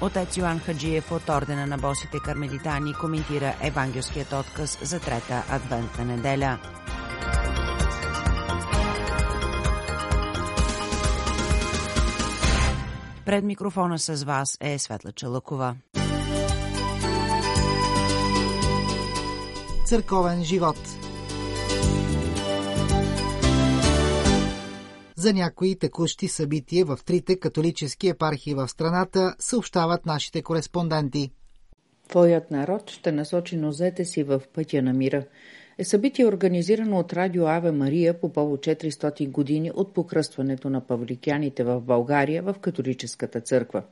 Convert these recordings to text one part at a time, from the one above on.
Отец Йоан Хаджиев от Ордена на босите кармелитани коментира евангелският отказ за трета адвентна неделя. Пред микрофона с вас е Светла Чалъкова. Църковен живот За някои текущи събития в трите католически епархии в страната съобщават нашите кореспонденти. Твоят народ ще насочи нозете си в пътя на мира – е събитие организирано от Радио Аве Мария по повод 400 години от покръстването на павликяните в България в католическата църква.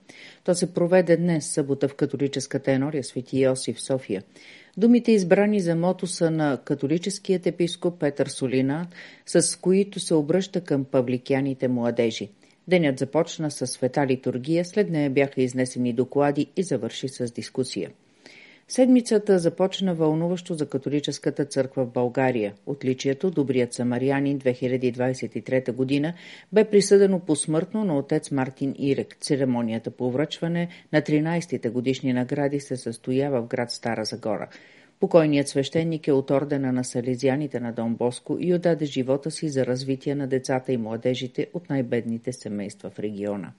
То се проведе днес, събота в католическата енория Свети Йосиф София. Думите избрани за мото са на католическият епископ Петър Солина, с които се обръща към павликяните младежи. Денят започна с света литургия, след нея бяха изнесени доклади и завърши с дискусия. Седмицата започна вълнуващо за католическата църква в България. Отличието Добрият самарянин 2023 година бе присъдено посмъртно на отец Мартин Ирек. Церемонията по връчване на 13-те годишни награди се състоя в град Стара Загора. Покойният свещеник е от ордена на салезяните на Дон Боско и отдаде живота си за развитие на децата и младежите от най-бедните семейства в региона.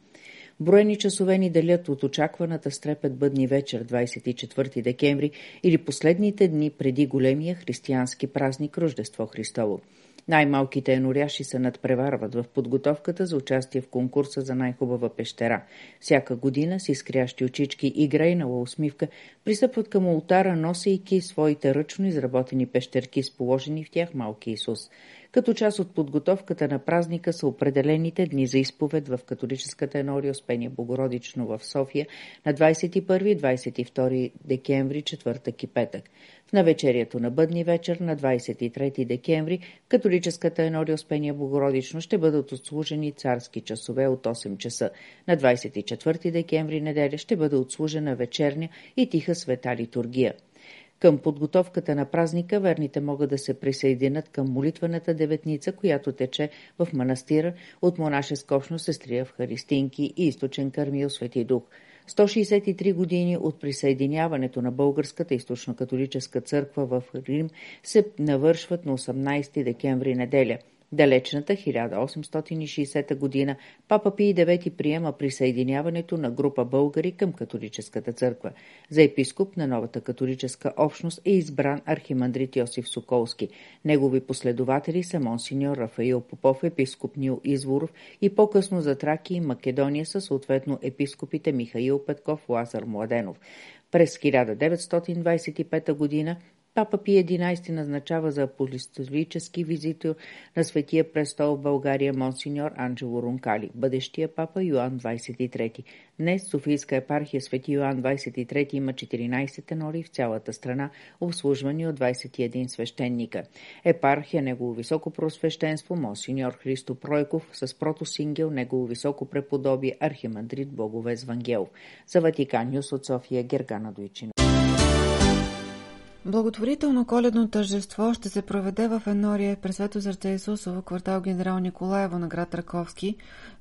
Броени часове ни делят от очакваната стрепет бъдни вечер 24 декември или последните дни преди големия християнски празник Рождество Христово. Най-малките еноряши се надпреварват в подготовката за участие в конкурса за най-хубава пещера. Всяка година с изкрящи очички и грейнала усмивка присъпват към ултара, носейки своите ръчно изработени пещерки с положени в тях малки Исус. Като част от подготовката на празника са определените дни за изповед в католическата енория Успение Богородично в София на 21-22 декември, четвъртък и петък. В навечерието на бъдни вечер на 23 декември католическата енория Успение Богородично ще бъдат отслужени царски часове от 8 часа. На 24 декември неделя ще бъде отслужена вечерня и тиха света литургия. Към подготовката на празника верните могат да се присъединят към молитвената деветница, която тече в манастира от монашеска общност Сестрия в Харистинки и източен Кармил Свети Дух. 163 години от присъединяването на Българската източно-католическа църква в Рим се навършват на 18 декември неделя – далечната 1860 година Папа Пий IX приема присъединяването на група българи към католическата църква. За епископ на новата католическа общност е избран архимандрит Йосиф Соколски. Негови последователи са монсеньор Рафаил Попов, епископ Нил Изворов и по-късно за Траки и Македония са съответно епископите Михаил Петков, Лазар Младенов. През 1925 година Папа Пи 11 назначава за апостолически визитор на Светия престол в България монсеньор Анджело Рункали, бъдещия папа Йоан 23. Днес Софийска епархия Свети Йоан 23 има 14 тенори в цялата страна, обслужвани от 21 свещеника. Епархия Негово високо просвещенство монсеньор Христо Пройков с протосингел Негово високо преподобие архимандрит Боговез Вангелов. За Ватикан от София Гергана Дойчина. Благотворително коледно тържество ще се проведе в Енория през Свето сърце Исусово, квартал Генерал Николаево на град Раковски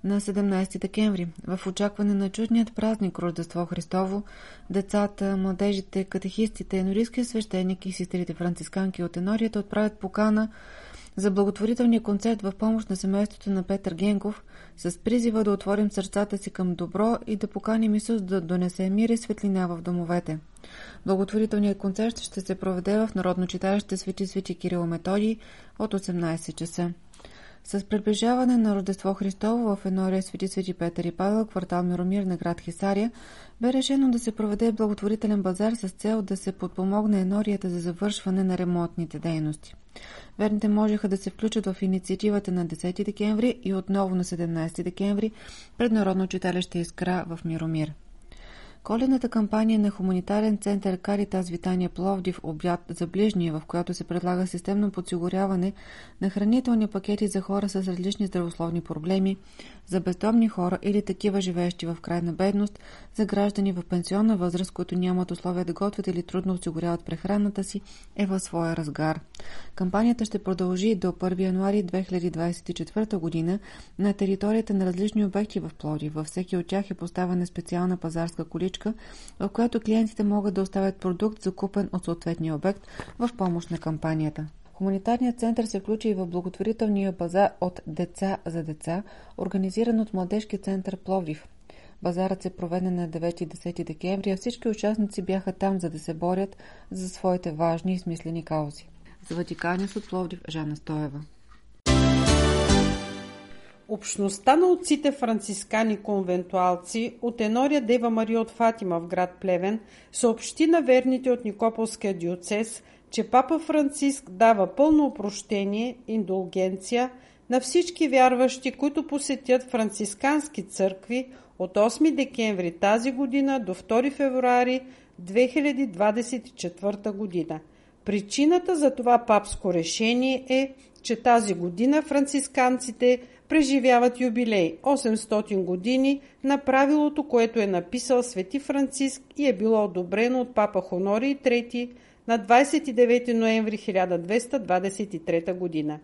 на 17 декември. В очакване на чудният празник Рождество Христово, децата, младежите, катехистите, енорийския свещеник и сестрите францисканки от Енорията отправят покана за благотворителния концерт в помощ на семейството на Петър Генков с призива да отворим сърцата си към добро и да поканим Исус да донесе мир и светлина в домовете. Благотворителният концерт ще се проведе в Народно читалище Свети Свети Кирил Методи от 18 часа. С приближаване на Рождество Христово в Енория Свети Свети Петър и Павел, квартал Миромир на град Хисария, бе решено да се проведе благотворителен базар с цел да се подпомогне енорията за завършване на ремонтните дейности. Верните можеха да се включат в инициативата на 10 декември и отново на 17 декември пред Народно читалище Искра в Миромир. Коледната кампания на хуманитарен център Каритас Витания Пловдив обяд за ближния, в която се предлага системно подсигуряване на хранителни пакети за хора с различни здравословни проблеми, за бездомни хора или такива живеещи в крайна бедност, за граждани в пенсионна възраст, които нямат условия да готвят или трудно осигуряват прехраната си, е в своя разгар. Кампанията ще продължи до 1 януари 2024 година на територията на различни обекти в Пловдив. Във всеки от тях е поставена специална пазарска количка количка, в която клиентите могат да оставят продукт, закупен от съответния обект, в помощ на кампанията. Хуманитарният център се включи и в благотворителния базар от Деца за деца, организиран от Младежки център Пловдив. Базарът се проведе на 9 и 10 декември, а всички участници бяха там, за да се борят за своите важни и смислени каузи. За Ватиканец от Пловдив, Жана Стоева. Общността на отците францискани конвентуалци от Енория Дева Мария от Фатима в град Плевен съобщи на верните от Никополския диоцес, че папа Франциск дава пълно опрощение, индулгенция на всички вярващи, които посетят францискански църкви от 8 декември тази година до 2 февруари 2024 година. Причината за това папско решение е, че тази година францисканците – преживяват юбилей 800 години на правилото, което е написал Свети Франциск и е било одобрено от папа Хонорий III на 29 ноември 1223 година.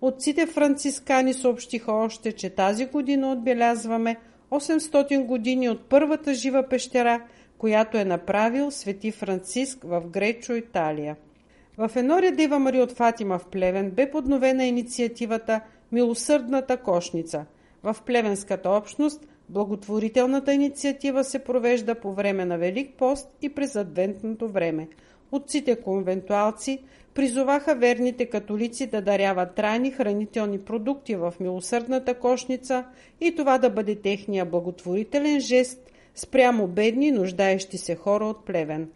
Отците францискани съобщиха още, че тази година отбелязваме 800 години от първата жива пещера, която е направил Свети Франциск в Гречо, Италия. В Енория Дева Мария от Фатима в Плевен бе подновена инициативата – Милосърдната кошница. В плевенската общност благотворителната инициатива се провежда по време на Велик пост и през адвентното време. Отците конвентуалци призоваха верните католици да даряват трайни хранителни продукти в милосърдната кошница и това да бъде техния благотворителен жест спрямо бедни, нуждаещи се хора от плевен.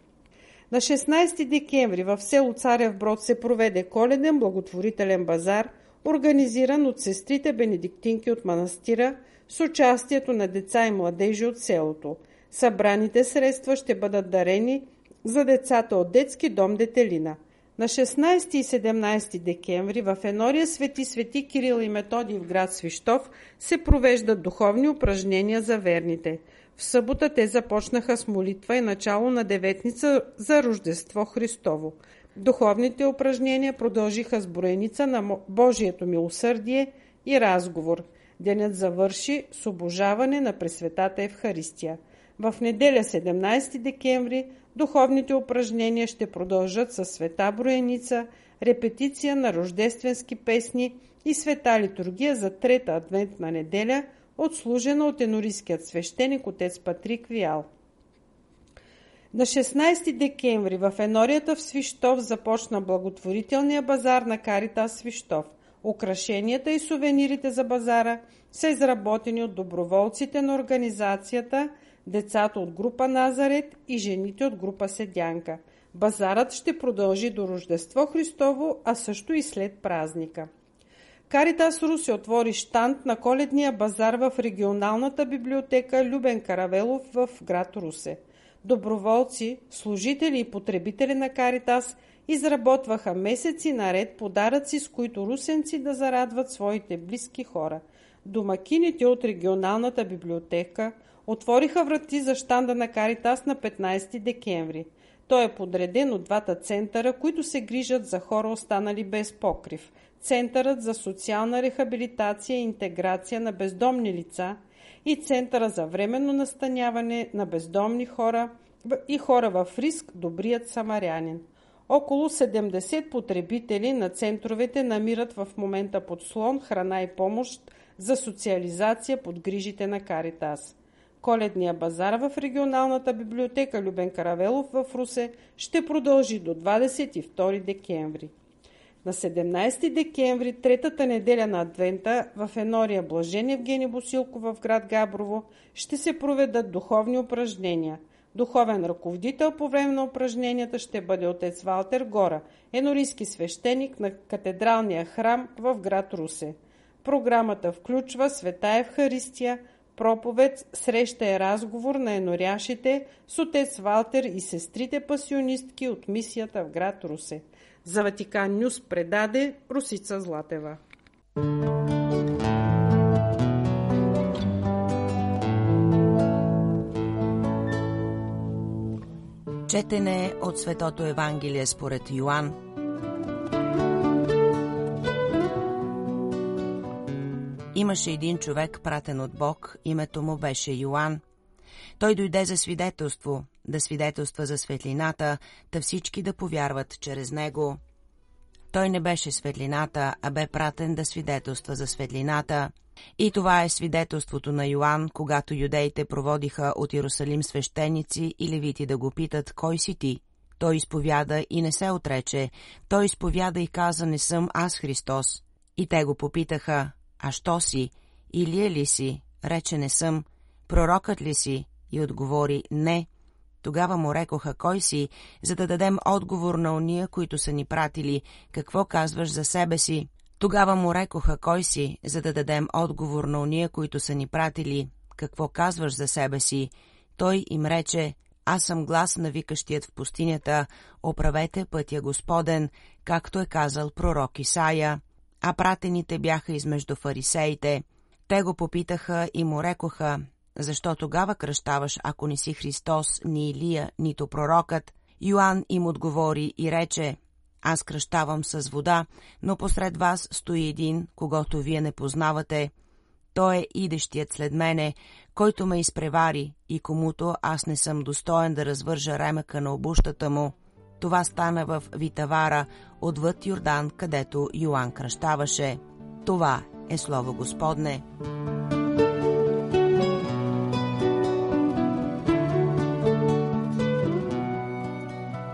На 16 декември в село Царев Брод се проведе коледен благотворителен базар – организиран от сестрите бенедиктинки от манастира с участието на деца и младежи от селото. Събраните средства ще бъдат дарени за децата от детски дом Детелина. На 16 и 17 декември в Енория Свети Свети Кирил и Методий в град Свищов се провеждат духовни упражнения за верните. В събота те започнаха с молитва и начало на деветница за Рождество Христово. Духовните упражнения продължиха с броеница на Божието милосърдие и разговор. Денят завърши с обожаване на Пресветата Евхаристия. В неделя 17 декември духовните упражнения ще продължат с света броеница, репетиция на рождественски песни и света литургия за трета адвентна неделя, отслужена от енорийският свещеник отец Патрик Виал. На 16 декември в Енорията в Свищов започна благотворителния базар на Карита Свищов. Украшенията и сувенирите за базара са изработени от доброволците на организацията, децата от група Назарет и жените от група Седянка. Базарът ще продължи до Рождество Христово, а също и след празника. Каритас Руси отвори штант на коледния базар в регионалната библиотека Любен Каравелов в град Русе – доброволци, служители и потребители на Каритас изработваха месеци наред подаръци, с които русенци да зарадват своите близки хора. Домакините от регионалната библиотека отвориха врати за щанда на Каритас на 15 декември. Той е подреден от двата центъра, които се грижат за хора останали без покрив. Центърът за социална рехабилитация и интеграция на бездомни лица – и Центъра за временно настаняване на бездомни хора и хора в риск Добрият самарянин. Около 70 потребители на центровете намират в момента подслон, храна и помощ за социализация под грижите на Каритас. Коледния базар в регионалната библиотека Любен Каравелов в Русе ще продължи до 22 декември. На 17 декември, третата неделя на Адвента, в Енория Блажен Евгений Босилко в град Габрово ще се проведат духовни упражнения. Духовен ръководител по време на упражненията ще бъде отец Валтер Гора, енорийски свещеник на катедралния храм в град Русе. Програмата включва Света Евхаристия, проповед, среща е разговор на еноряшите с отец Валтер и сестрите пасионистки от мисията в град Русе. За Ватикан Нюс предаде Русица Златева. Четене от Светото Евангелие според Йоанн. Имаше един човек, пратен от Бог, името му беше Йоанн. Той дойде за свидетелство, да свидетелства за светлината, та всички да повярват чрез него. Той не беше светлината, а бе пратен да свидетелства за светлината. И това е свидетелството на Йоанн, когато юдеите проводиха от Иерусалим свещеници и левити да го питат «Кой си ти?» Той изповяда и не се отрече. Той изповяда и каза «Не съм аз Христос». И те го попитаха «А що си? Илия ли си?» Рече «Не съм». «Пророкът ли си?» И отговори «Не». Тогава му рекоха кой си, за да дадем отговор на ония, които са ни пратили. Какво казваш за себе си? Тогава му рекоха кой си, за да дадем отговор на ония, които са ни пратили. Какво казваш за себе си? Той им рече, аз съм глас на викащият в пустинята, оправете пътя Господен, както е казал пророк Исаия. А пратените бяха измежду фарисеите. Те го попитаха и му рекоха, защо тогава кръщаваш, ако не си Христос, ни Илия, нито пророкът? Йоанн им отговори и рече, аз кръщавам с вода, но посред вас стои един, когато вие не познавате. Той е идещият след мене, който ме изпревари и комуто аз не съм достоен да развържа ремъка на обущата му. Това стана в Витавара, отвъд Йордан, където Йоанн кръщаваше. Това е Слово Господне.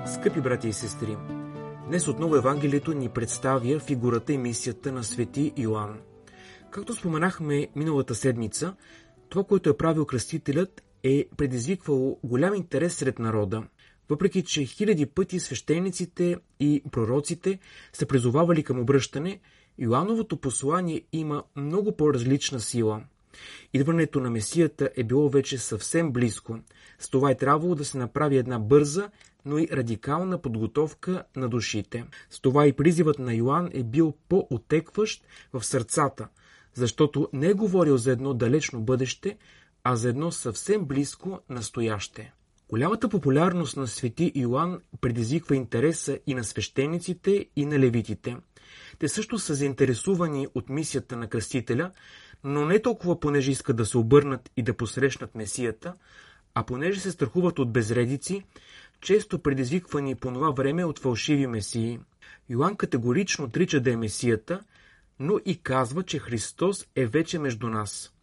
Скъпи брати и сестри, днес отново Евангелието ни представя фигурата и мисията на свети Йоанн. Както споменахме миналата седмица, това, което е правил кръстителят, е предизвиквало голям интерес сред народа. Въпреки, че хиляди пъти свещениците и пророците са призовавали към обръщане, Йоановото послание има много по-различна сила. Идването на Месията е било вече съвсем близко. С това е трябвало да се направи една бърза но и радикална подготовка на душите. С това и призивът на Йоанн е бил по-отекващ в сърцата, защото не е говорил за едно далечно бъдеще, а за едно съвсем близко настояще. Голямата популярност на свети Йоанн предизвиква интереса и на свещениците, и на левитите. Те също са заинтересувани от мисията на кръстителя, но не толкова понеже искат да се обърнат и да посрещнат Месията, а понеже се страхуват от безредици, често предизвиквани по това време от фалшиви месии. Йоанн категорично отрича да е месията, но и казва, че Христос е вече между нас.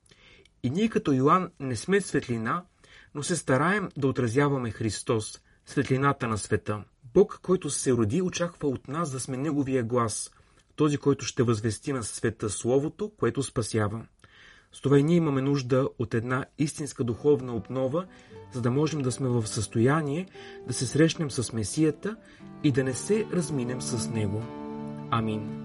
И ние като Йоанн не сме светлина, но се стараем да отразяваме Христос, светлината на света. Бог, който се роди, очаква от нас да сме Неговия глас, този, който ще възвести на света Словото, което спасява. С това и ние имаме нужда от една истинска духовна обнова, за да можем да сме в състояние да се срещнем с Месията и да не се разминем с Него. Амин.